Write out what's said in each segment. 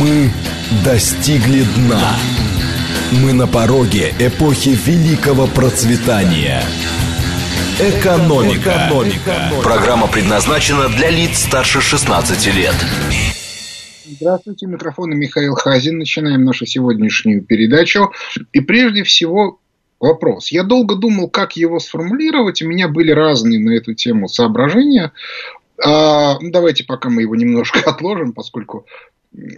Мы достигли дна. Мы на пороге эпохи великого процветания. Экономика. Экономика. Программа предназначена для лиц старше 16 лет. Здравствуйте, микрофон Михаил Хазин. Начинаем нашу сегодняшнюю передачу. И прежде всего вопрос. Я долго думал, как его сформулировать. У меня были разные на эту тему соображения. А, ну, давайте пока мы его немножко отложим, поскольку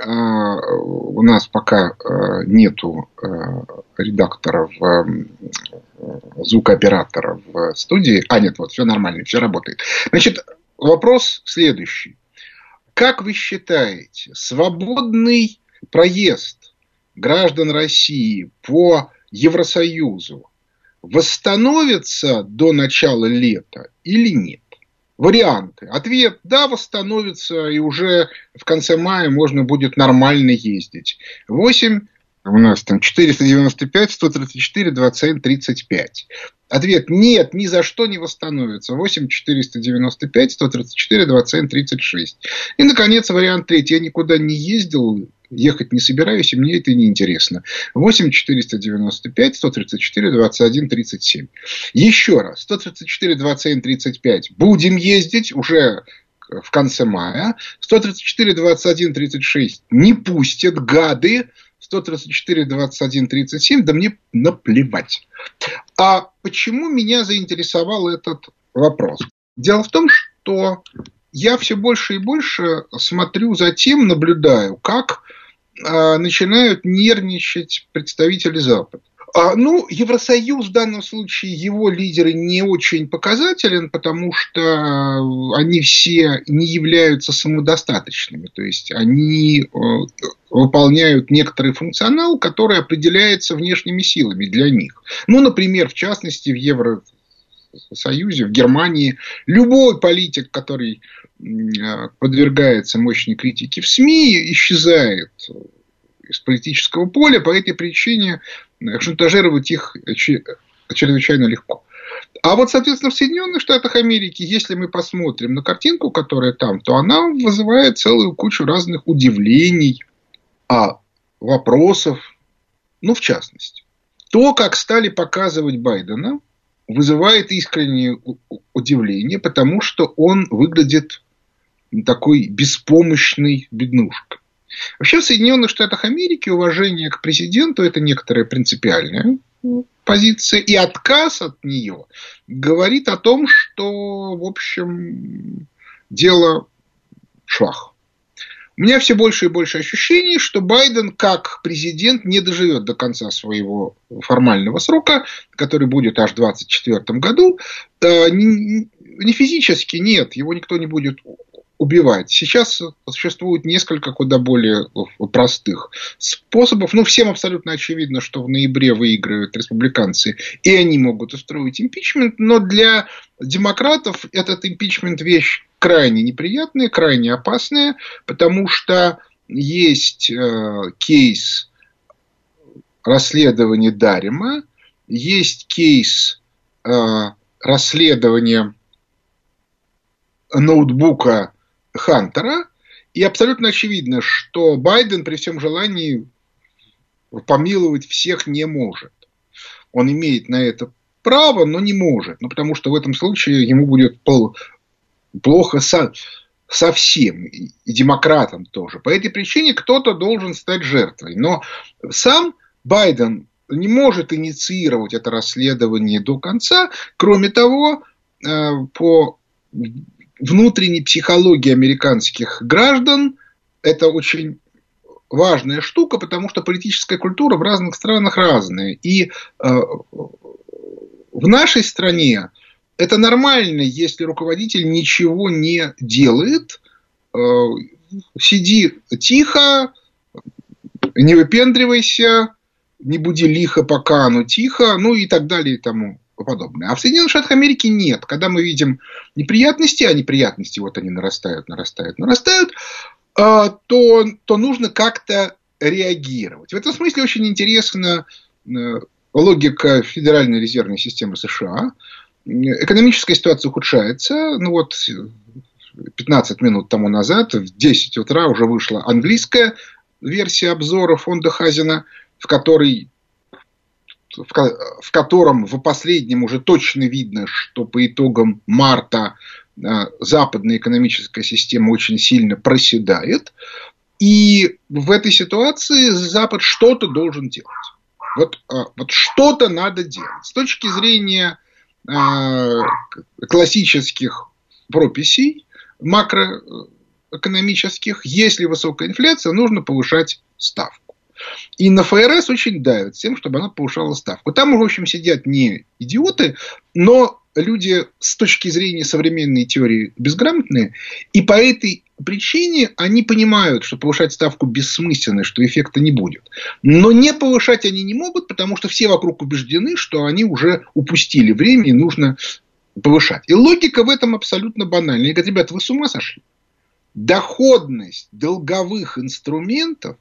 а, у нас пока а, нету а, редакторов, звукооператора в студии. А, нет, вот все нормально, все работает. Значит, вопрос следующий. Как вы считаете, свободный проезд граждан России по Евросоюзу восстановится до начала лета или нет? Варианты. Ответ – да, восстановится, и уже в конце мая можно будет нормально ездить. 8 у нас там 495, 134, 21, 35. Ответ – нет, ни за что не восстановится. 8, 495, 134, 21, 36. И, наконец, вариант третий. Я никуда не ездил, ехать не собираюсь, и мне это не интересно. 8 495 134 21 37. Еще раз. 134 21 35. Будем ездить уже в конце мая. 134 21 36 не пустят гады. 134 21 37, да мне наплевать. А почему меня заинтересовал этот вопрос? Дело в том, что я все больше и больше смотрю за тем, наблюдаю, как начинают нервничать представители Запада. А, ну, Евросоюз в данном случае, его лидеры не очень показателен, потому что они все не являются самодостаточными. То есть они э, выполняют некоторый функционал, который определяется внешними силами для них. Ну, например, в частности, в Евросоюзе, в Германии, любой политик, который Э, подвергается мощной критике в СМИ, исчезает из политического поля. По этой причине шантажировать их чрезвычайно легко. А вот, соответственно, в Соединенных Штатах Америки, если мы посмотрим на картинку, которая там, то она вызывает целую кучу разных удивлений, а вопросов, ну, в частности. То, как стали показывать Байдена, вызывает искреннее удивление, потому что он выглядит такой беспомощный беднушка. Вообще в Соединенных Штатах Америки уважение к президенту – это некоторая принципиальная позиция, и отказ от нее говорит о том, что, в общем, дело швах. У меня все больше и больше ощущений, что Байден как президент не доживет до конца своего формального срока, который будет аж в 2024 году. Э, не физически, нет, его никто не будет убивать. Сейчас существует несколько куда более простых способов. Ну, всем абсолютно очевидно, что в ноябре выигрывают республиканцы, и они могут устроить импичмент, но для демократов этот импичмент вещь крайне неприятная, крайне опасная, потому что есть э, кейс расследования Дарима, есть кейс э, расследования ноутбука Хантера. И абсолютно очевидно, что Байден при всем желании помиловать всех не может. Он имеет на это право, но не может. Ну, потому что в этом случае ему будет плохо со, совсем. И демократам тоже. По этой причине кто-то должен стать жертвой. Но сам Байден не может инициировать это расследование до конца. Кроме того, э, по внутренней психологии американских граждан это очень важная штука, потому что политическая культура в разных странах разная. И э, в нашей стране это нормально, если руководитель ничего не делает, э, сиди тихо, не выпендривайся, не буди лихо пока, но тихо, ну и так далее и тому подобное. А в Соединенных Штатах Америки нет. Когда мы видим неприятности, а неприятности вот они нарастают, нарастают, нарастают, а, то, то нужно как-то реагировать. В этом смысле очень интересна э, логика Федеральной резервной системы США. Экономическая ситуация ухудшается. Ну вот 15 минут тому назад, в 10 утра уже вышла английская версия обзора фонда Хазина, в которой в, котором в последнем уже точно видно, что по итогам марта э, западная экономическая система очень сильно проседает. И в этой ситуации Запад что-то должен делать. Вот, э, вот что-то надо делать. С точки зрения э, классических прописей макроэкономических, если высокая инфляция, нужно повышать ставку. И на ФРС очень давят тем, чтобы она повышала ставку. Там, в общем, сидят не идиоты, но люди с точки зрения современной теории безграмотные. И по этой причине они понимают, что повышать ставку бессмысленно, что эффекта не будет. Но не повышать они не могут, потому что все вокруг убеждены, что они уже упустили время и нужно повышать. И логика в этом абсолютно банальна. Они говорят, ребят, вы с ума сошли? Доходность долговых инструментов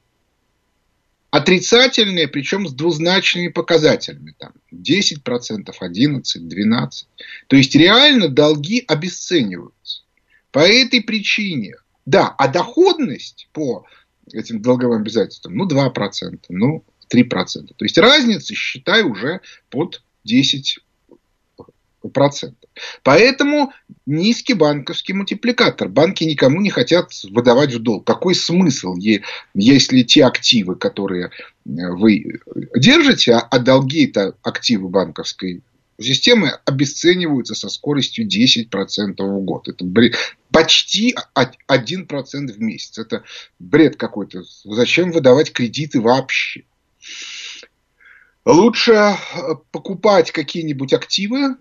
отрицательные, причем с двузначными показателями. Там 10%, 11, 12. То есть реально долги обесцениваются. По этой причине, да, а доходность по этим долговым обязательствам, ну, 2%, ну, 3%. То есть разница, считай, уже под 10 процентов. Поэтому низкий банковский мультипликатор. Банки никому не хотят выдавать в долг. Какой смысл, если те активы, которые э, вы держите, а долги это активы банковской системы обесцениваются со скоростью 10% в год. Это бред. почти 1% в месяц. Это бред какой-то. Зачем выдавать кредиты вообще? Лучше э, покупать какие-нибудь активы,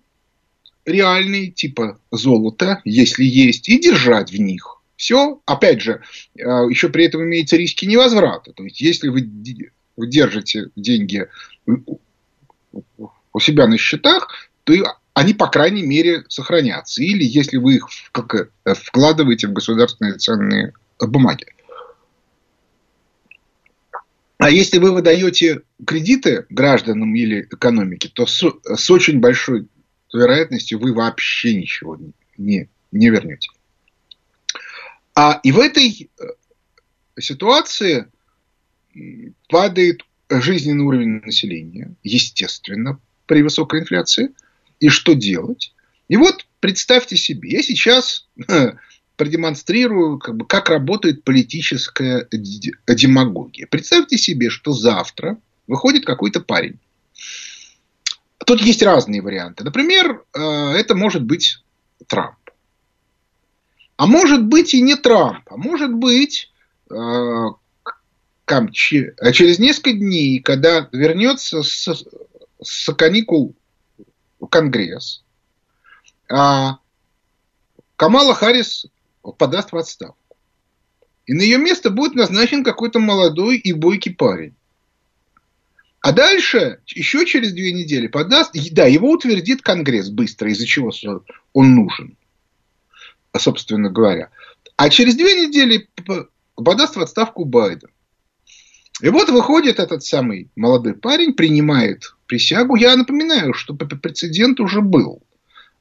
реальные, типа золота, если есть, и держать в них. Все, опять же, э, еще при этом имеется риски невозврата. То есть, если вы, вы держите деньги у себя на счетах, то они, по крайней мере, сохранятся. Или если вы их как, э, вкладываете в государственные ценные бумаги. А если вы выдаете кредиты гражданам или экономике, то с, с очень большой вероятностью вы вообще ничего не, не вернете. А и в этой э, ситуации падает жизненный уровень населения, естественно, при высокой инфляции. И что делать? И вот представьте себе, я сейчас э, продемонстрирую, как, бы, как работает политическая демагогия. Представьте себе, что завтра выходит какой-то парень Тут есть разные варианты. Например, э, это может быть Трамп. А может быть и не Трамп. А может быть э, через несколько дней, когда вернется с, с каникул Конгресс, а Камала Харрис подаст в отставку. И на ее место будет назначен какой-то молодой и бойкий парень. А дальше, еще через две недели подаст, да, его утвердит Конгресс быстро, из-за чего он нужен, собственно говоря. А через две недели подаст в отставку Байден. И вот выходит этот самый молодой парень, принимает присягу. Я напоминаю, что прецедент уже был.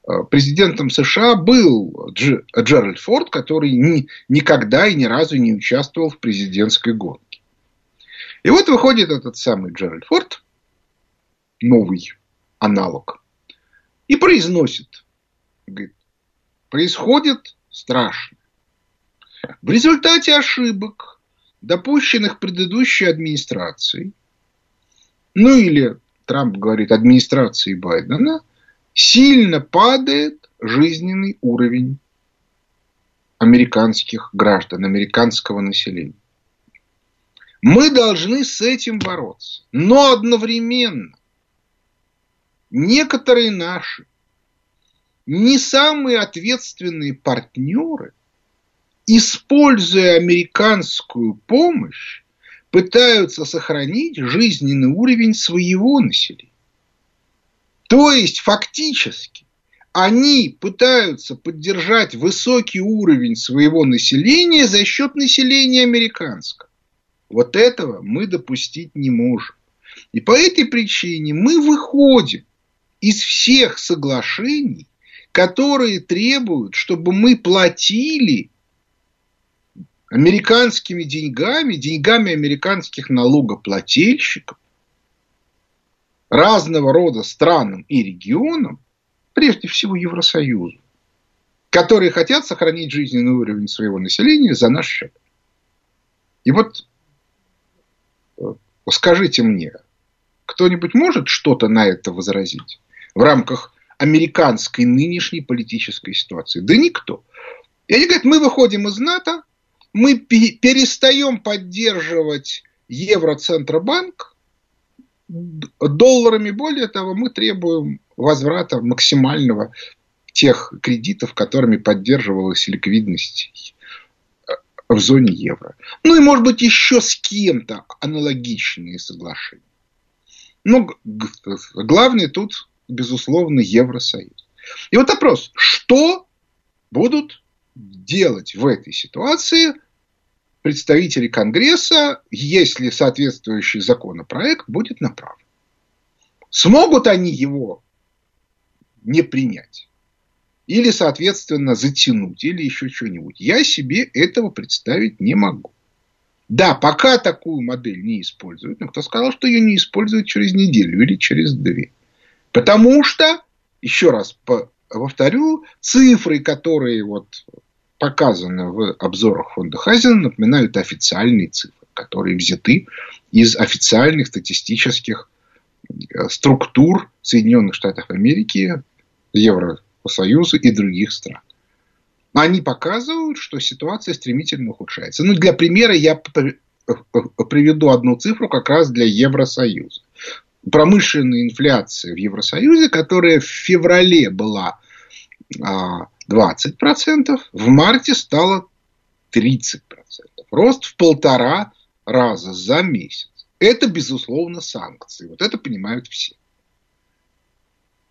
А, президентом США был Джеральд Форд, который ни, никогда и ни разу не участвовал в президентской гонке. И вот выходит этот самый Джеральд Форд, новый аналог, и произносит, говорит, происходит страшно. В результате ошибок, допущенных предыдущей администрацией, ну или Трамп говорит администрации Байдена, сильно падает жизненный уровень американских граждан, американского населения. Мы должны с этим бороться. Но одновременно некоторые наши не самые ответственные партнеры, используя американскую помощь, пытаются сохранить жизненный уровень своего населения. То есть, фактически, они пытаются поддержать высокий уровень своего населения за счет населения американского. Вот этого мы допустить не можем. И по этой причине мы выходим из всех соглашений, которые требуют, чтобы мы платили американскими деньгами, деньгами американских налогоплательщиков, разного рода странам и регионам, прежде всего Евросоюзу, которые хотят сохранить жизненный уровень своего населения за наш счет. И вот скажите мне, кто-нибудь может что-то на это возразить в рамках американской нынешней политической ситуации? Да никто. И они говорят, мы выходим из НАТО, мы перестаем поддерживать Евроцентробанк долларами. Более того, мы требуем возврата максимального тех кредитов, которыми поддерживалась ликвидность в зоне евро. Ну и, может быть, еще с кем-то аналогичные соглашения. Но главное тут, безусловно, Евросоюз. И вот вопрос, что будут делать в этой ситуации представители Конгресса, если соответствующий законопроект будет направлен? Смогут они его не принять? Или, соответственно, затянуть, или еще что-нибудь. Я себе этого представить не могу. Да, пока такую модель не используют, но кто сказал, что ее не используют через неделю или через две? Потому что, еще раз повторю, цифры, которые вот показаны в обзорах фонда Хазина, напоминают официальные цифры, которые взяты из официальных статистических э, структур Соединенных Штатов Америки, Евро по Союзу и других стран. Они показывают, что ситуация стремительно ухудшается. Ну, для примера я приведу одну цифру как раз для Евросоюза. Промышленная инфляция в Евросоюзе, которая в феврале была 20%, а, в марте стала 30%. Рост в полтора раза за месяц. Это, безусловно, санкции. Вот это понимают все.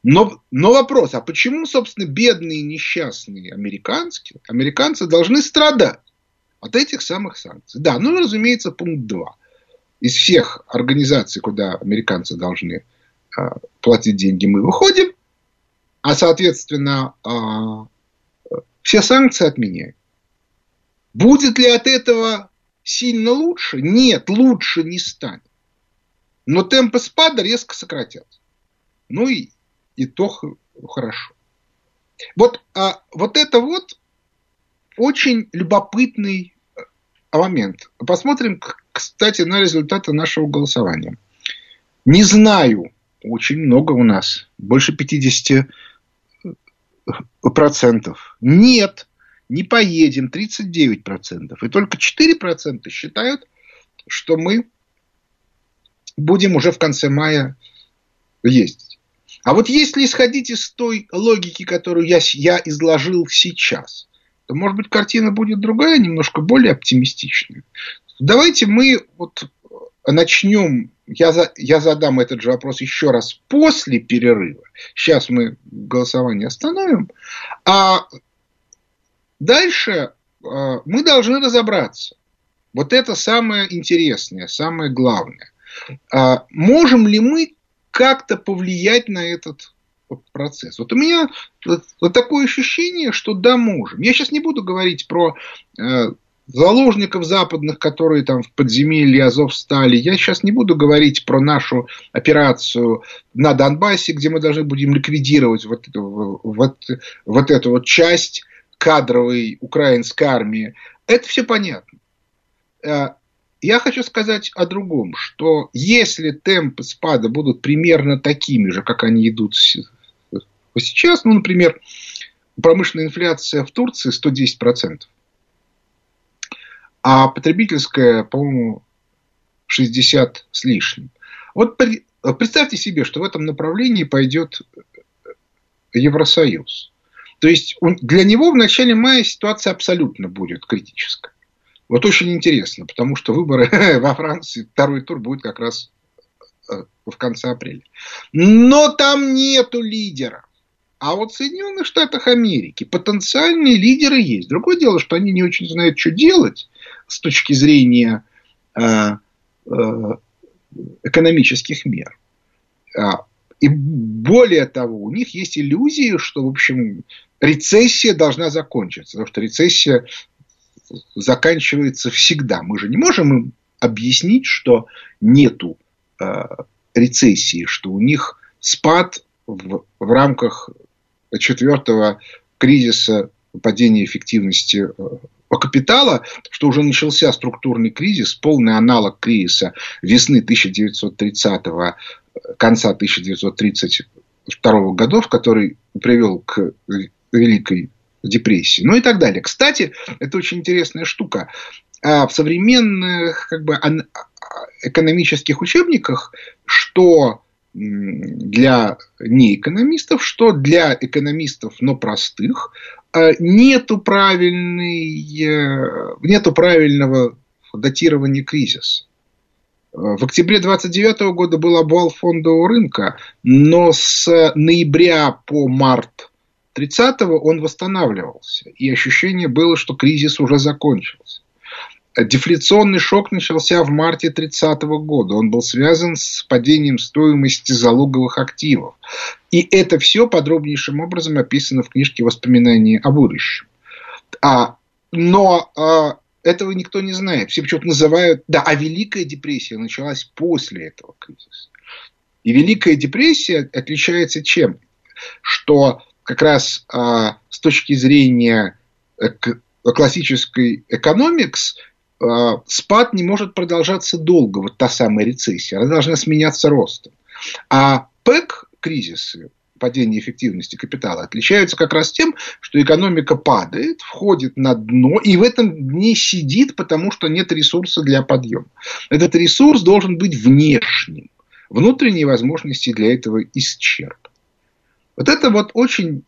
Но, но вопрос, а почему, собственно, бедные несчастные американские, американцы должны страдать от этих самых санкций? Да, ну, разумеется, пункт 2. Из всех организаций, куда американцы должны а, платить деньги, мы выходим, а, соответственно, а, все санкции отменяем. Будет ли от этого сильно лучше? Нет, лучше не станет. Но темпы спада резко сократятся. Ну и и то хорошо. Вот, а, вот это вот очень любопытный э, момент. Посмотрим, кстати, на результаты нашего голосования. Не знаю, очень много у нас, больше 50 процентов. Нет, не поедем, 39 процентов. И только 4 процента считают, что мы будем уже в конце мая ездить. А вот если исходить из той логики, которую я, я изложил сейчас, то, может быть, картина будет другая, немножко более оптимистичная. Давайте мы вот начнем, я, за, я задам этот же вопрос еще раз после перерыва. Сейчас мы голосование остановим. А дальше а, мы должны разобраться. Вот это самое интересное, самое главное. А можем ли мы как-то повлиять на этот процесс. Вот у меня вот такое ощущение, что да, можем. Я сейчас не буду говорить про э, заложников западных, которые там в подземелье Азов стали. Я сейчас не буду говорить про нашу операцию на Донбассе, где мы должны будем ликвидировать вот, вот, вот эту вот часть кадровой украинской армии. Это все понятно. Я хочу сказать о другом, что если темпы спада будут примерно такими же, как они идут сейчас, ну, например, промышленная инфляция в Турции 110%, а потребительская, по-моему, 60 с лишним. Вот представьте себе, что в этом направлении пойдет Евросоюз. То есть для него в начале мая ситуация абсолютно будет критическая. Вот очень интересно, потому что выборы во Франции, второй тур будет как раз э, в конце апреля. Но там нету лидера. А вот в Соединенных Штатах Америки потенциальные лидеры есть. Другое дело, что они не очень знают, что делать с точки зрения э, э, экономических мер. А, и более того, у них есть иллюзии, что, в общем, рецессия должна закончиться. Потому что рецессия заканчивается всегда. Мы же не можем им объяснить, что нету э, рецессии, что у них спад в, в рамках четвертого кризиса падения эффективности э, капитала, что уже начался структурный кризис, полный аналог кризиса весны 1930-го, конца 1932 годов, который привел к Великой депрессии, ну и так далее. Кстати, это очень интересная штука. А в современных как бы, экономических учебниках, что для неэкономистов, что для экономистов, но простых, а, нету, правильной, э, нету правильного датирования кризиса. В октябре 29 года был обвал фондового рынка, но с ноября по март 30-го он восстанавливался. И ощущение было, что кризис уже закончился. Дефляционный шок начался в марте 30 -го года. Он был связан с падением стоимости залоговых активов. И это все подробнейшим образом описано в книжке «Воспоминания о будущем». А, но а, этого никто не знает. Все почему-то называют... Да, а Великая депрессия началась после этого кризиса. И Великая депрессия отличается чем? Что как раз а, с точки зрения классической экономикс а, спад не может продолжаться долго, вот та самая рецессия, она должна сменяться ростом. А ПЭК кризисы, падение эффективности капитала, отличаются как раз тем, что экономика падает, входит на дно, и в этом дне сидит, потому что нет ресурса для подъема. Этот ресурс должен быть внешним. Внутренние возможности для этого исчерпаны. Вот это вот очень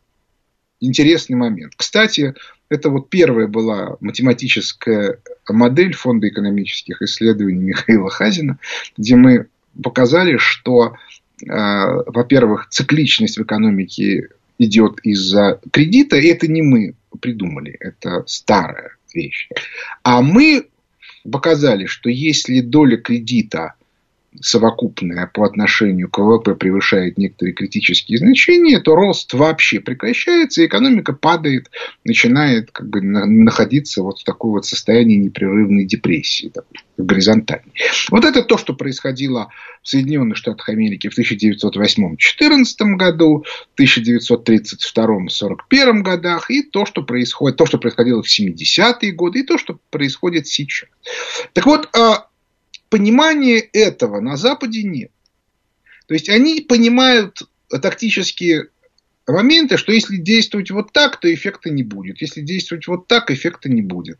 интересный момент. Кстати, это вот первая была математическая модель Фонда экономических исследований Михаила Хазина, где мы показали, что, э, во-первых, цикличность в экономике идет из-за кредита, и это не мы придумали, это старая вещь. А мы показали, что если доля кредита совокупная по отношению к ВВП превышает некоторые критические значения, то рост вообще прекращается, и экономика падает, начинает как бы находиться вот в такой вот состоянии непрерывной депрессии, такой, горизонтальной. Вот это то, что происходило в Соединенных Штатах Америки в 1908-14 году, в 1932-41 годах, и то, что происходит, то, что происходило в 70-е годы, и то, что происходит сейчас. Так вот, а понимания этого на Западе нет. То есть они понимают тактические моменты, что если действовать вот так, то эффекта не будет. Если действовать вот так, эффекта не будет.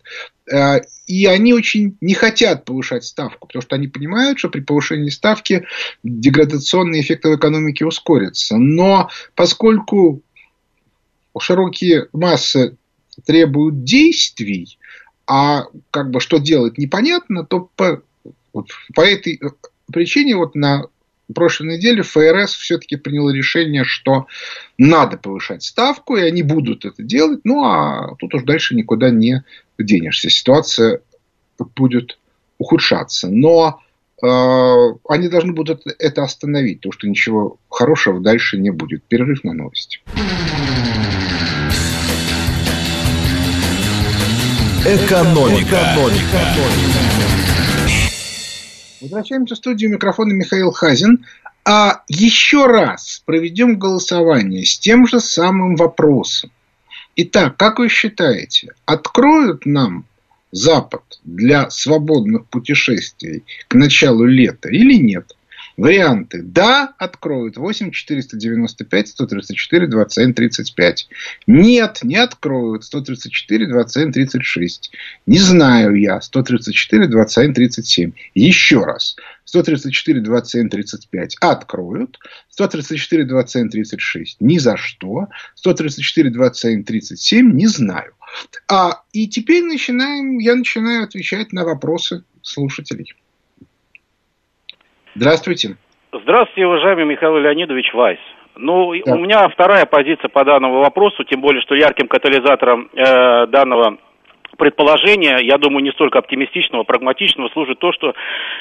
Э, и они очень не хотят повышать ставку, потому что они понимают, что при повышении ставки деградационные эффекты в экономике ускорятся. Но поскольку широкие массы требуют действий, а как бы что делать непонятно, то вот по этой э, причине вот на прошлой неделе ФРС все-таки приняло решение, что надо повышать ставку, и они будут это делать. Ну, а тут уж дальше никуда не денешься. Ситуация будет ухудшаться. Но э, они должны будут это остановить, потому что ничего хорошего дальше не будет. Перерыв на новости. Экономика. Экономика. Возвращаемся в студию микрофона Михаил Хазин. А еще раз проведем голосование с тем же самым вопросом. Итак, как вы считаете, откроют нам Запад для свободных путешествий к началу лета или нет? Варианты. Да, откроют. 8 495 134 27 35. Нет, не откроют. 134 27 36. Не знаю я. 134 27 37. Еще раз. 134 27 35 откроют. 134 27 36 ни за что. 134 27 37 не знаю. А, и теперь начинаем, я начинаю отвечать на вопросы слушателей. Здравствуйте. Здравствуйте, уважаемый Михаил Леонидович Вайс. Ну, да. у меня вторая позиция по данному вопросу, тем более, что ярким катализатором э, данного предположения, я думаю, не столько оптимистичного, прагматичного, служит то, что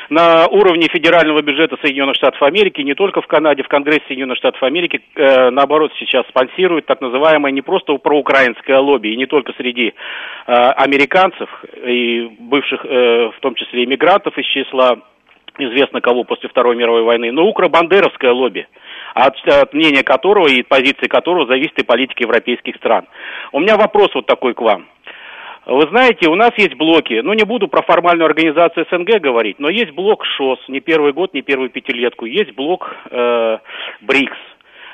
на уровне федерального бюджета Соединенных Штатов Америки, не только в Канаде, в Конгрессе Соединенных Штатов Америки, э, наоборот, сейчас спонсирует так называемое не просто проукраинское лобби, и не только среди э, американцев и бывших, э, в том числе иммигрантов из числа известно кого после Второй мировой войны, но укробандеровское лобби от, от мнения которого и позиции которого зависит и политика европейских стран. У меня вопрос вот такой к вам. Вы знаете, у нас есть блоки, ну не буду про формальную организацию СНГ говорить, но есть блок ШОС, не первый год, не первую пятилетку, есть блок э, БРИКС.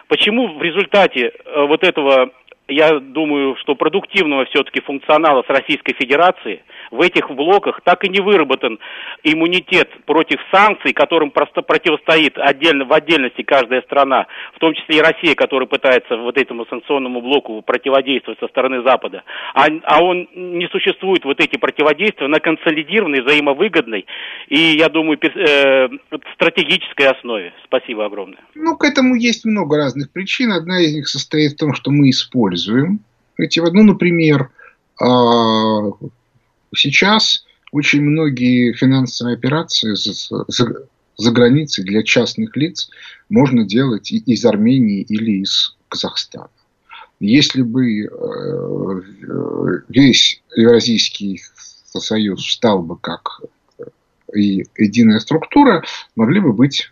Почему в результате э, вот этого я думаю, что продуктивного все-таки функционала с Российской Федерацией в этих блоках так и не выработан иммунитет против санкций, которым просто противостоит отдельно, в отдельности каждая страна, в том числе и Россия, которая пытается вот этому санкционному блоку противодействовать со стороны Запада. А, а он не существует, вот эти противодействия, на консолидированной, взаимовыгодной и, я думаю, э, стратегической основе. Спасибо огромное. Ну, к этому есть много разных причин. Одна из них состоит в том, что мы используем используем эти, ну, например, а, сейчас очень многие финансовые операции за, границей для частных лиц можно делать из Армении или из Казахстана. Если бы э, весь Евразийский союз стал бы как единая структура, могли бы быть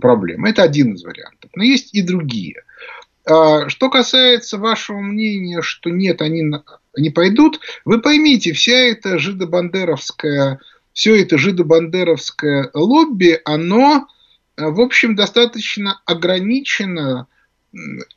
проблемы. Это один из вариантов. Но есть и другие. А, что касается вашего мнения, что нет, они не пойдут, вы поймите, вся эта жидобандеровская, все это жидобандеровское лобби, оно, э, в общем, достаточно ограничено,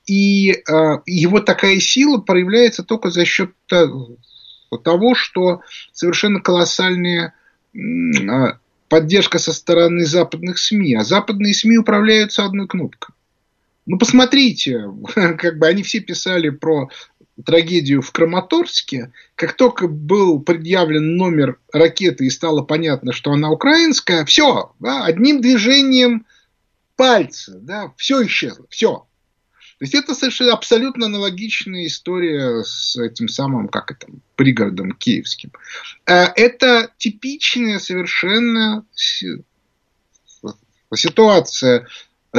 и э, его такая сила проявляется только за счет того, что совершенно колоссальная а, поддержка со стороны западных СМИ. А западные СМИ управляются одной кнопкой. Ну, посмотрите, как бы они все писали про трагедию в Краматорске. Как только был предъявлен номер ракеты и стало понятно, что она украинская, все, да, одним движением пальца, да, все исчезло, все. То есть это совершенно абсолютно аналогичная история с этим самым, как это, пригородом киевским. Э, это типичная совершенно ситуация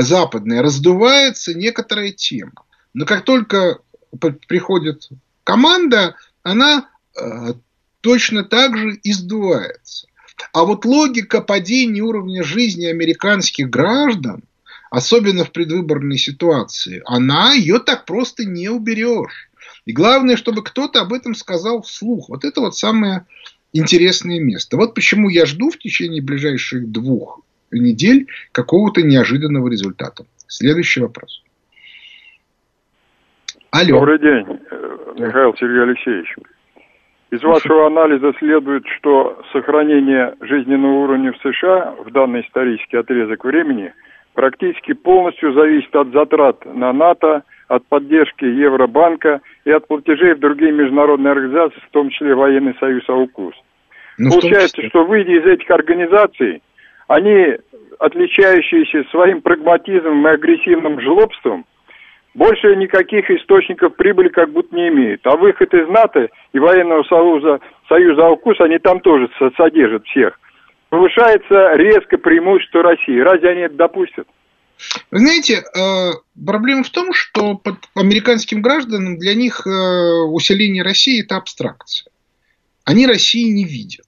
западная, раздувается некоторая тема. Но как только приходит команда, она э, точно так же издувается. А вот логика падения уровня жизни американских граждан, особенно в предвыборной ситуации, она ее так просто не уберешь. И главное, чтобы кто-то об этом сказал вслух. Вот это вот самое интересное место. Вот почему я жду в течение ближайших двух недель какого-то неожиданного результата. Следующий вопрос. Алло. Добрый день, э, Михаил Сергей Алексеевич. Из вашего анализа следует, что сохранение жизненного уровня в США в данный исторический отрезок времени практически полностью зависит от затрат на НАТО, от поддержки Евробанка и от платежей в другие международные организации, в том числе Военный союз АУКУС. Ну, Получается, что выйдя из этих организаций, они, отличающиеся своим прагматизмом и агрессивным жлобством, больше никаких источников прибыли как будто не имеют. А выход из НАТО и военного союза, союза АУКУС, они там тоже содержат всех. Повышается резко преимущество России. Разве они это допустят? Вы знаете, э, проблема в том, что под американским гражданам для них э, усиление России – это абстракция. Они России не видят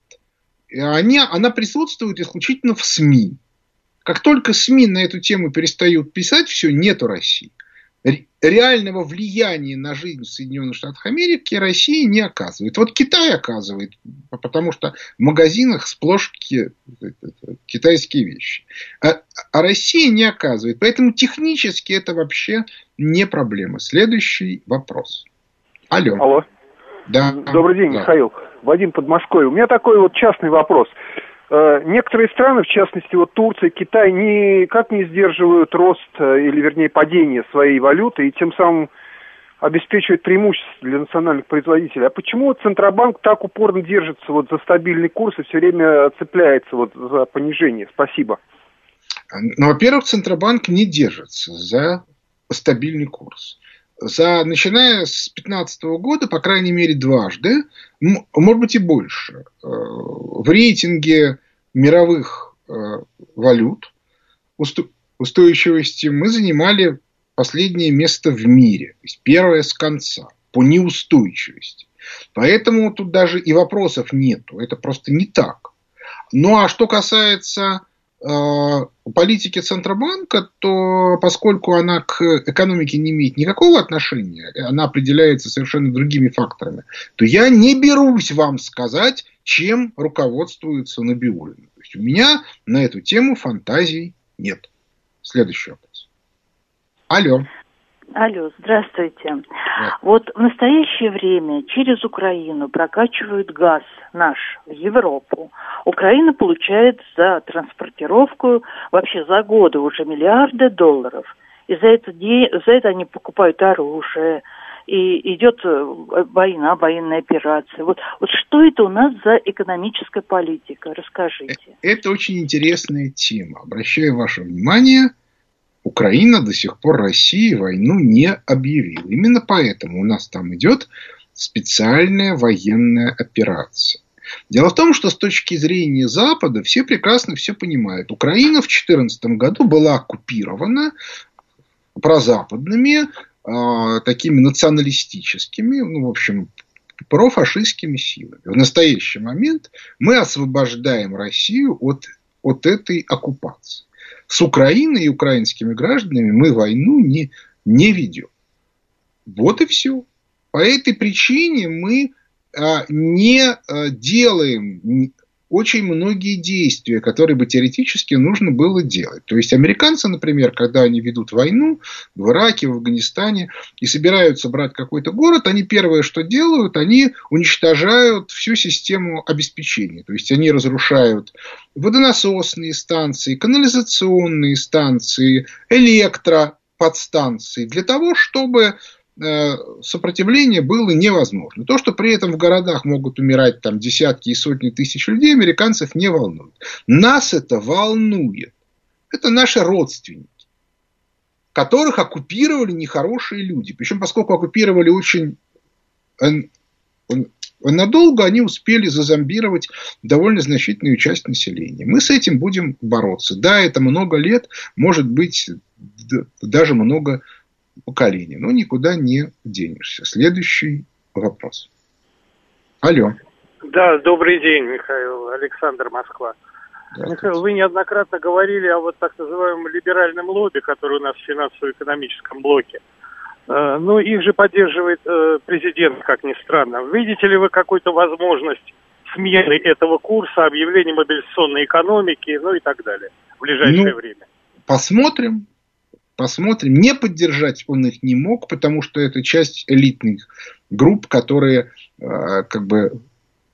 они, она присутствует исключительно в СМИ. Как только СМИ на эту тему перестают писать, все, нету России. Реального влияния на жизнь в Соединенных Штатах Америки Россия не оказывает. Вот Китай оказывает, потому что в магазинах сплошь китайские вещи. А, а Россия не оказывает. Поэтому технически это вообще не проблема. Следующий вопрос. Алло. Алло. Да. Добрый день, да. Михаил. Вадим Подмосковье. У меня такой вот частный вопрос. Э, некоторые страны, в частности вот Турция, Китай, никак не сдерживают рост э, или, вернее, падение своей валюты и тем самым обеспечивают преимущество для национальных производителей. А почему Центробанк так упорно держится вот за стабильный курс и все время цепляется вот за понижение? Спасибо. Ну, во-первых, Центробанк не держится за стабильный курс. За, начиная с 2015 года, по крайней мере, дважды, может быть и больше, э, в рейтинге мировых э, валют устойчивости мы занимали последнее место в мире. То есть первое с конца по неустойчивости. Поэтому тут даже и вопросов нету. Это просто не так. Ну а что касается политики Центробанка, то поскольку она к экономике не имеет никакого отношения, она определяется совершенно другими факторами, то я не берусь вам сказать, чем руководствуется Набиулина. То есть у меня на эту тему фантазий нет. Следующий вопрос. Алло. Алло, здравствуйте. Да. Вот в настоящее время через Украину прокачивают газ наш в Европу. Украина получает за транспортировку вообще за годы уже миллиарды долларов. И за это, за это они покупают оружие, и идет э, война, военная операция. Вот, вот что это у нас за экономическая политика? Расскажите. Э, это очень интересная тема. Обращаю ваше внимание – Украина до сих пор России войну не объявила. Именно поэтому у нас там идет специальная военная операция. Дело в том, что с точки зрения Запада все прекрасно все понимают. Украина в 2014 году была оккупирована прозападными, э, такими националистическими, ну, в общем, профашистскими силами. В настоящий момент мы освобождаем Россию от, от этой оккупации. С Украиной и украинскими гражданами мы войну не, не ведем. Вот и все. По этой причине мы а, не а, делаем очень многие действия, которые бы теоретически нужно было делать. То есть американцы, например, когда они ведут войну в Ираке, в Афганистане и собираются брать какой-то город, они первое, что делают, они уничтожают всю систему обеспечения. То есть они разрушают водонасосные станции, канализационные станции, электроподстанции для того, чтобы сопротивление было невозможно. То, что при этом в городах могут умирать там десятки и сотни тысяч людей, американцев не волнует. Нас это волнует. Это наши родственники, которых оккупировали нехорошие люди. Причем, поскольку оккупировали очень надолго, они успели зазомбировать довольно значительную часть населения. Мы с этим будем бороться. Да, это много лет, может быть, даже много поколения. Но никуда не денешься. Следующий вопрос. Алло. Да, добрый день, Михаил. Александр Москва. Михаил, вы неоднократно говорили о вот так называемом либеральном лобби, который у нас в финансово-экономическом блоке. Э, ну, их же поддерживает э, президент, как ни странно. Видите ли вы какую-то возможность смены этого курса, объявления мобилизационной экономики, ну и так далее в ближайшее ну, время? Посмотрим. Посмотрим. Не поддержать он их не мог, потому что это часть элитных групп, которые э, как бы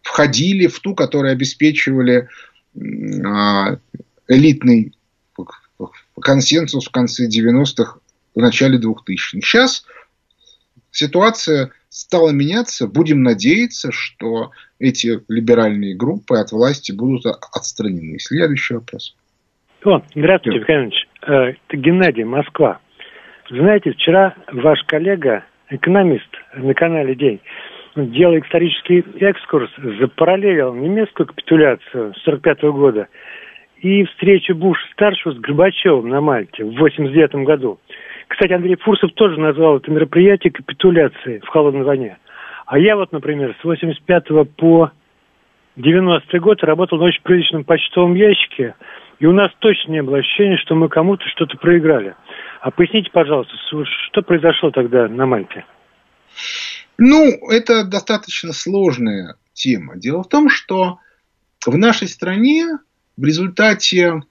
входили в ту, которые обеспечивали э, элитный консенсус в конце 90-х, в начале 2000-х. Сейчас ситуация стала меняться. Будем надеяться, что эти либеральные группы от власти будут отстранены. Следующий вопрос. О, здравствуйте, Михаил Ильич. Э, Геннадий, Москва. Знаете, вчера ваш коллега, экономист на канале «День», делал исторический экскурс, запараллелил немецкую капитуляцию 1945 года и встречу Буш-старшего с Горбачевым на Мальте в 1989 году. Кстати, Андрей Фурсов тоже назвал это мероприятие капитуляцией в холодной войне. А я вот, например, с 85 по 90 год работал на очень приличном почтовом ящике – и у нас точно не было ощущения, что мы кому-то что-то проиграли. А поясните, пожалуйста, что произошло тогда на Мальте? Ну, это достаточно сложная тема. Дело в том, что в нашей стране в результате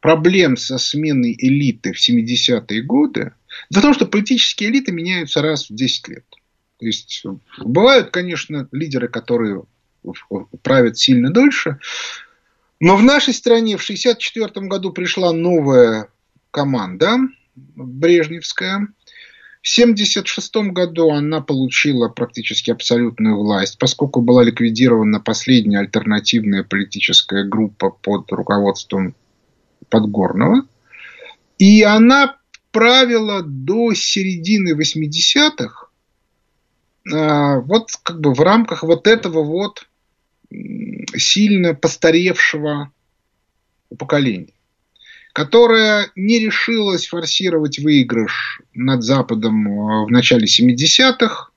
проблем со сменой элиты в 70-е годы, в том, что политические элиты меняются раз в 10 лет. То есть бывают, конечно, лидеры, которые правят сильно дольше, но в нашей стране в 1964 году пришла новая команда брежневская. В 1976 году она получила практически абсолютную власть, поскольку была ликвидирована последняя альтернативная политическая группа под руководством Подгорного. И она правило, до середины 80-х а, вот как бы в рамках вот этого вот сильно постаревшего поколения, которое не решилось форсировать выигрыш над Западом а, в начале 70-х,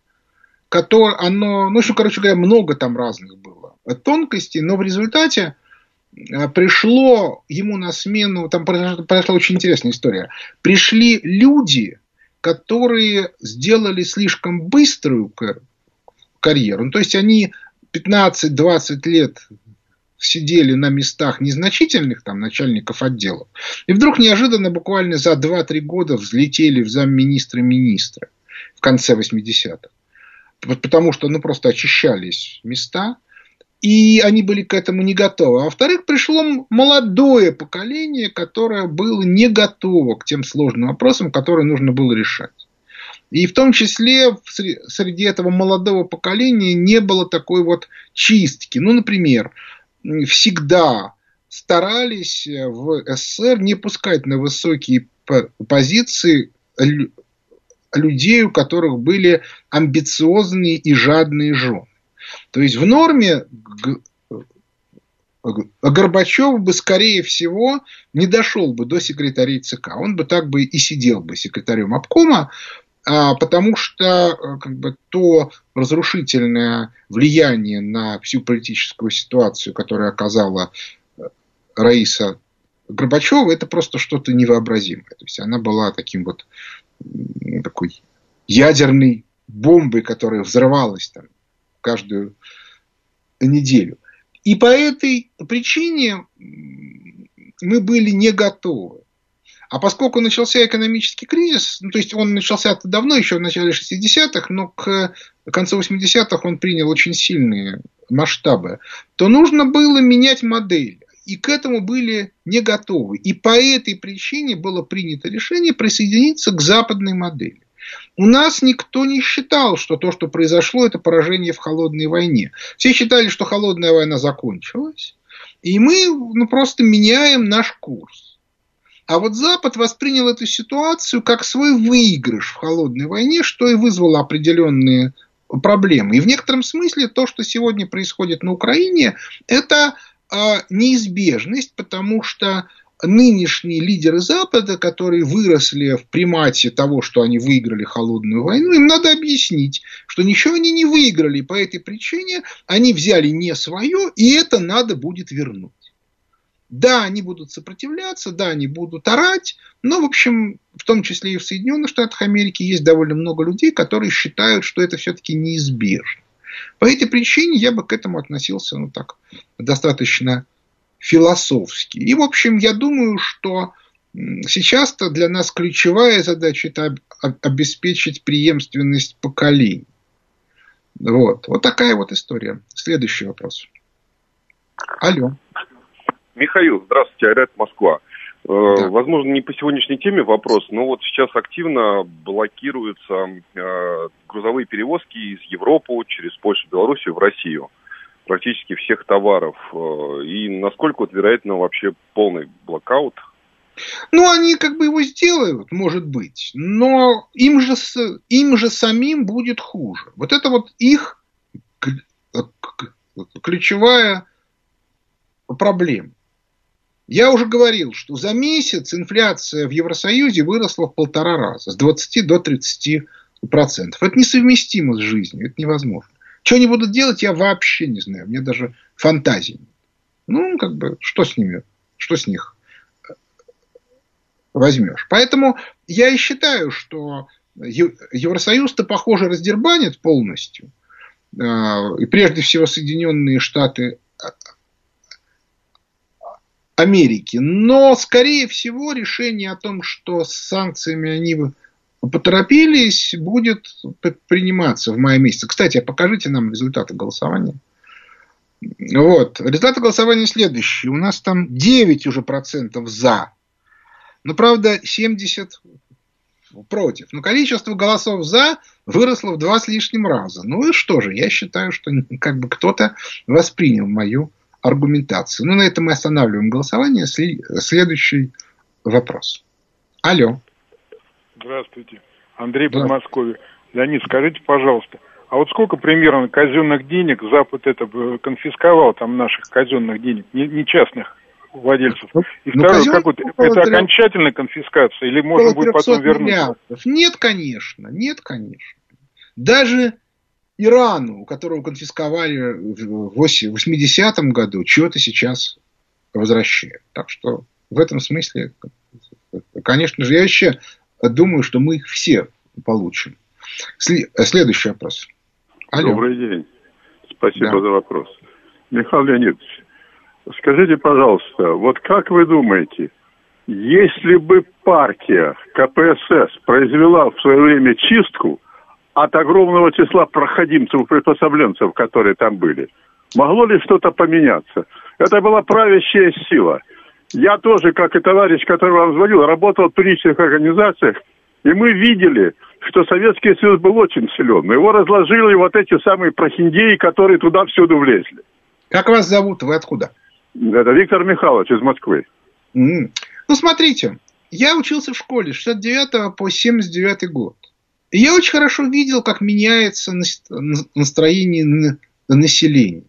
которое оно, ну, что, короче говоря, много там разных было тонкостей, но в результате а, пришло ему на смену, там произошла, произошла очень интересная история, пришли люди, которые сделали слишком быструю карьеру. Ну, то есть они 15-20 лет сидели на местах незначительных там начальников отделов, и вдруг неожиданно буквально за 2-3 года взлетели в замминистра министра в конце 80-х. Потому что ну, просто очищались места – и они были к этому не готовы. А во-вторых, пришло молодое поколение, которое было не готово к тем сложным вопросам, которые нужно было решать. И в том числе среди этого молодого поколения не было такой вот чистки. Ну, например, всегда старались в СССР не пускать на высокие позиции людей, у которых были амбициозные и жадные жены. То есть в норме Горбачев бы, скорее всего, не дошел бы до секретарей ЦК. Он бы так бы и сидел бы секретарем обкома, потому что как бы, то разрушительное влияние на всю политическую ситуацию, которое оказала э, Раиса Горбачева, это просто что-то невообразимое. То есть она была таким вот такой ядерной бомбой, которая взрывалась там каждую неделю. И по этой причине мы были не готовы. А поскольку начался экономический кризис, ну, то есть он начался давно, еще в начале 60-х, но к концу 80-х он принял очень сильные масштабы, то нужно было менять модель. И к этому были не готовы. И по этой причине было принято решение присоединиться к западной модели. У нас никто не считал, что то, что произошло, это поражение в холодной войне. Все считали, что холодная война закончилась, и мы ну, просто меняем наш курс. А вот Запад воспринял эту ситуацию как свой выигрыш в холодной войне, что и вызвало определенные проблемы. И в некотором смысле то, что сегодня происходит на Украине, это э, неизбежность, потому что нынешние лидеры Запада, которые выросли в примате того, что они выиграли холодную войну, им надо объяснить, что ничего они не выиграли. По этой причине они взяли не свое, и это надо будет вернуть. Да, они будут сопротивляться, да, они будут орать, но, в общем, в том числе и в Соединенных Штатах Америки есть довольно много людей, которые считают, что это все-таки неизбежно. По этой причине я бы к этому относился, ну так, достаточно философски. И, в общем, я думаю, что сейчас-то для нас ключевая задача – это обеспечить преемственность поколений. Вот. Вот такая вот история. Следующий вопрос. Алло. Михаил, здравствуйте, Айрат, Москва. Э, да. Возможно, не по сегодняшней теме вопрос, но вот сейчас активно блокируются э, грузовые перевозки из Европы через Польшу, Белоруссию в Россию практически всех товаров. Э, и насколько вот вероятно вообще полный блокаут? Ну, они как бы его сделают, может быть, но им же, им же самим будет хуже. Вот это вот их ключевая проблема. Я уже говорил, что за месяц инфляция в Евросоюзе выросла в полтора раза, с 20 до 30 процентов. Это несовместимо с жизнью, это невозможно. Что они будут делать, я вообще не знаю. Мне даже фантазии нет. Ну, как бы, что с ними, что с них возьмешь. Поэтому я и считаю, что Евросоюз-то, похоже, раздербанит полностью. А, и прежде всего Соединенные Штаты Америки. Но, скорее всего, решение о том, что с санкциями они поторопились, будет приниматься в мае месяце. Кстати, а покажите нам результаты голосования. Вот. Результаты голосования следующие. У нас там 9 уже процентов за. Но, правда, 70 против. Но количество голосов за выросло в два с лишним раза. Ну и что же, я считаю, что как бы кто-то воспринял мою аргументацию. Ну, на этом мы останавливаем голосование. Следующий вопрос. Алло. Здравствуйте. Андрей да. Подмосковье. Леонид, скажите, пожалуйста, а вот сколько примерно казенных денег Запад это конфисковал, там наших казенных денег, не, не частных владельцев? Ну, И ну, второе, как вот, это 3... окончательная конфискация или можно будет потом вернуть? Миллиардов. Нет, конечно, нет, конечно. Даже Ирану, у которого конфисковали в 80-м году, чего-то сейчас возвращают. Так что в этом смысле, конечно же, я еще думаю, что мы их все получим. Следующий вопрос. Алло. Добрый день. Спасибо да. за вопрос. Михаил Леонидович, скажите, пожалуйста, вот как вы думаете, если бы партия КПСС произвела в свое время чистку от огромного числа проходимцев приспособленцев, которые там были, могло ли что-то поменяться? Это была правящая сила. Я тоже, как и товарищ, который вам звонил, работал в туристических организациях, и мы видели, что Советский Союз был очень силен. Но его разложили вот эти самые прохиндеи, которые туда всюду влезли. Как вас зовут? Вы откуда? Это Виктор Михайлович из Москвы. Mm. Ну, смотрите, я учился в школе с 69 по 79 год. Я очень хорошо видел, как меняется настроение населения.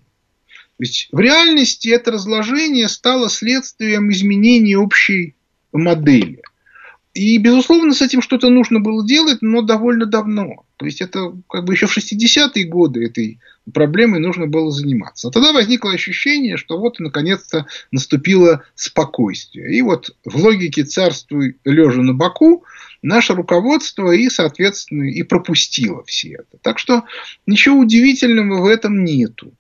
Ведь в реальности это разложение стало следствием изменения общей модели. И, безусловно, с этим что-то нужно было делать, но довольно давно. То есть это как бы еще в 60-е годы этой проблемой нужно было заниматься. А тогда возникло ощущение, что вот наконец-то наступило спокойствие. И вот в логике царствуй лежа на боку наше руководство и, соответственно, и пропустило все это. Так что ничего удивительного в этом нету.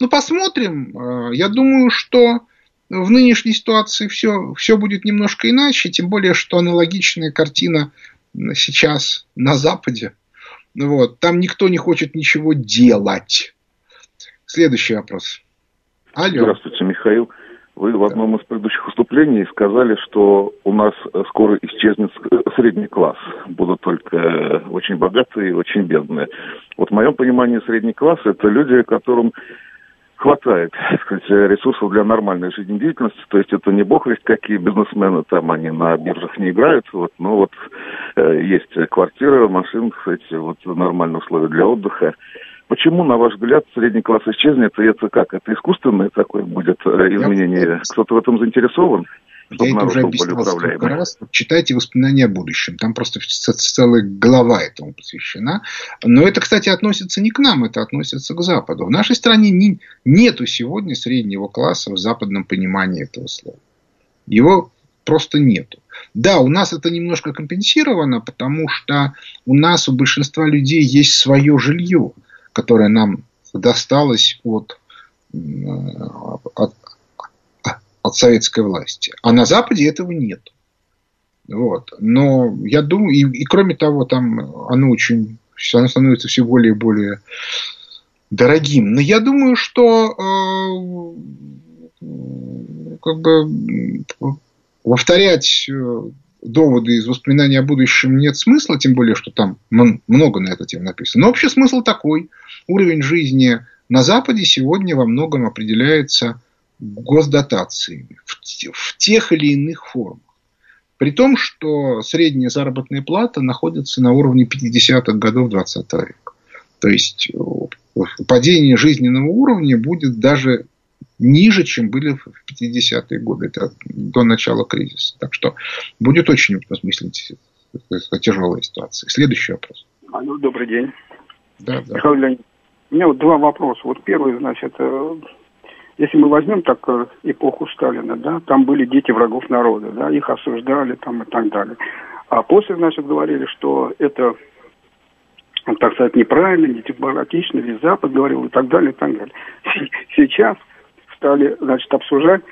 Ну, посмотрим. А, я думаю, что в нынешней ситуации все, все будет немножко иначе, тем более, что аналогичная картина сейчас на Западе. Вот. Там никто не хочет ничего делать. Следующий вопрос. Алло. Здравствуйте, Михаил. Вы в одном из предыдущих выступлений сказали, что у нас скоро исчезнет средний класс. Будут только очень богатые и очень бедные. Вот в моем понимании средний класс – это люди, которым хватает так сказать, ресурсов для нормальной жизнедеятельности. То есть это не бог весть какие бизнесмены, там они на биржах не играют. Вот, но вот э, есть квартира, машины, эти вот нормальные условия для отдыха. Почему, на ваш взгляд, средний класс исчезнет? И это как? Это искусственное такое будет э, изменение? Кто-то в этом заинтересован? Я это уже объяснял сколько раз. Читайте воспоминания о будущем. Там просто целая глава этому посвящена. Но это, кстати, относится не к нам, это относится к Западу. В нашей стране не, нету сегодня среднего класса в западном понимании этого слова. Его просто нету. Да, у нас это немножко компенсировано, потому что у нас у большинства людей есть свое жилье, которое нам досталось от, от, от советской власти. А на Западе этого нет. Вот. Но я думаю, и, и кроме того, там оно очень, оно становится все более и более дорогим. Но я думаю, что э, как бы повторять э, доводы из воспоминаний о будущем нет смысла, тем более, что там много на эту тему написано. Но общий смысл такой. Уровень жизни на Западе сегодня во многом определяется госдотациями в, в тех или иных формах. При том, что средняя заработная плата находится на уровне 50-х годов 20 века. То есть э, падение жизненного уровня будет даже ниже, чем были в 50-е годы. Это до начала кризиса. Так что будет очень осмыслить тяжелая ситуация. Следующий вопрос. Алло, добрый день. Да, да. Михаил Леонидович, у меня вот два вопроса. Вот первый, значит, э, если мы возьмем так э, эпоху Сталина, да, там были дети врагов народа, да, их осуждали там и так далее. А после, значит, говорили, что это, так сказать, неправильно, не демократично, весь Запад говорил и так далее, и так далее. Сейчас стали, значит, обсуждать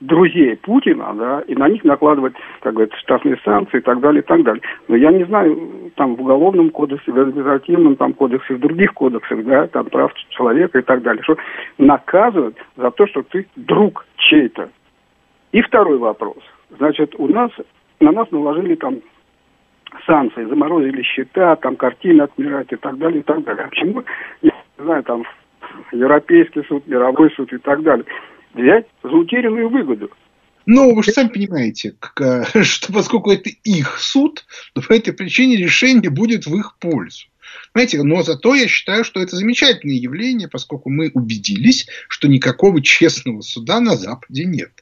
друзей Путина, да, и на них накладывать, как говорится, штрафные санкции и так далее, и так далее. Но я не знаю, там в Уголовном кодексе, в административном там кодексе, в других кодексах, да, там прав человека и так далее, что наказывают за то, что ты друг чей-то. И второй вопрос. Значит, у нас, на нас наложили там санкции, заморозили счета, там картины отмирать и так далее, и так далее. А почему, я не знаю, там Европейский суд, мировой суд и так далее – взять за утерянную выгоду. Но вы же сами понимаете, что поскольку это их суд, то по этой причине решение будет в их пользу. Знаете, но зато я считаю, что это замечательное явление, поскольку мы убедились, что никакого честного суда на Западе нет.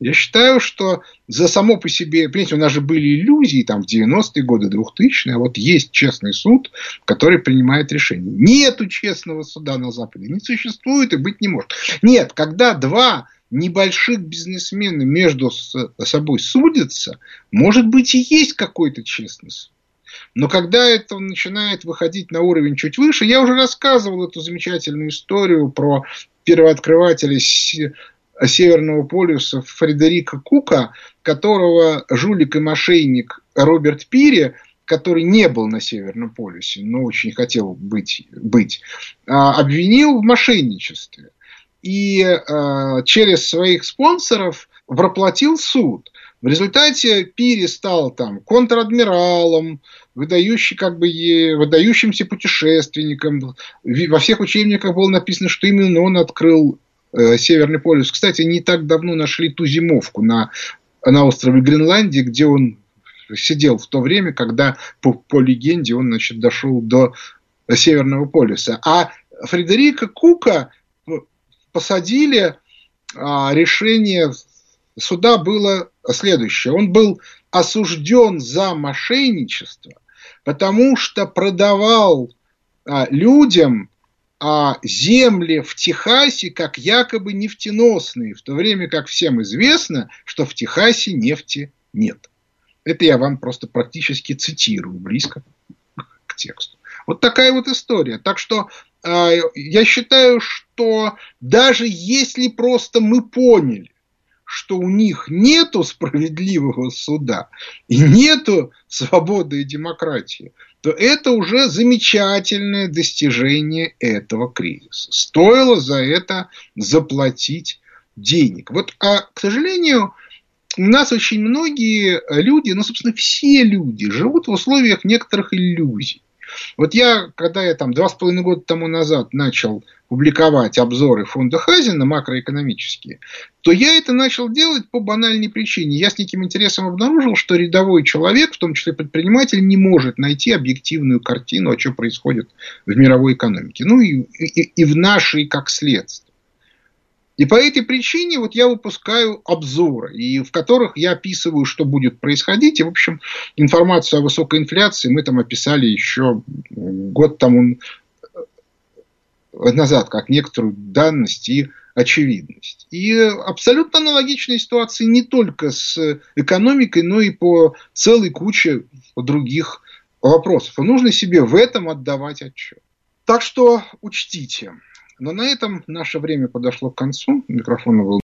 Я считаю, что за само по себе, понимаете, у нас же были иллюзии там в 90-е годы, 2000-е, а вот есть честный суд, который принимает решение. Нету честного суда на Западе, не существует и быть не может. Нет, когда два небольших бизнесмена между собой судятся, может быть и есть какой-то честный суд. Но когда это начинает выходить на уровень чуть выше, я уже рассказывал эту замечательную историю про первооткрывателя Северного полюса Фредерика Кука, которого жулик и мошенник Роберт Пири, который не был на Северном полюсе, но очень хотел быть, быть а, обвинил в мошенничестве. И а, через своих спонсоров проплатил суд. В результате Пири стал там контр-адмиралом, выдающий, как бы, выдающимся путешественником. Во всех учебниках было написано, что именно он открыл э, Северный полюс. Кстати, не так давно нашли ту зимовку на, на острове Гренландии, где он сидел в то время, когда по, по легенде он значит, дошел до Северного полюса. А Фредерика Кука посадили, а, решение суда было следующее. Он был осужден за мошенничество – потому что продавал а, людям а, земли в Техасе как якобы нефтеносные, в то время как всем известно, что в Техасе нефти нет. Это я вам просто практически цитирую, близко к тексту. Вот такая вот история. Так что э, я считаю, что даже если просто мы поняли, что у них нету справедливого суда и нету свободы и демократии, то это уже замечательное достижение этого кризиса. Стоило за это заплатить денег. Вот, а, к сожалению, у нас очень многие люди, ну, собственно, все люди живут в условиях некоторых иллюзий. Вот я, когда я там два с половиной года тому назад начал публиковать обзоры фонда Хазина макроэкономические, то я это начал делать по банальной причине. Я с неким интересом обнаружил, что рядовой человек, в том числе предприниматель, не может найти объективную картину, о чем происходит в мировой экономике. Ну и, и, и в нашей как следствие. И по этой причине вот я выпускаю обзоры, и в которых я описываю, что будет происходить. И, в общем, информацию о высокой инфляции мы там описали еще год тому назад, как некоторую данность и очевидность. И абсолютно аналогичные ситуации не только с экономикой, но и по целой куче других вопросов. И нужно себе в этом отдавать отчет. Так что учтите. Но на этом наше время подошло к концу. Микрофон был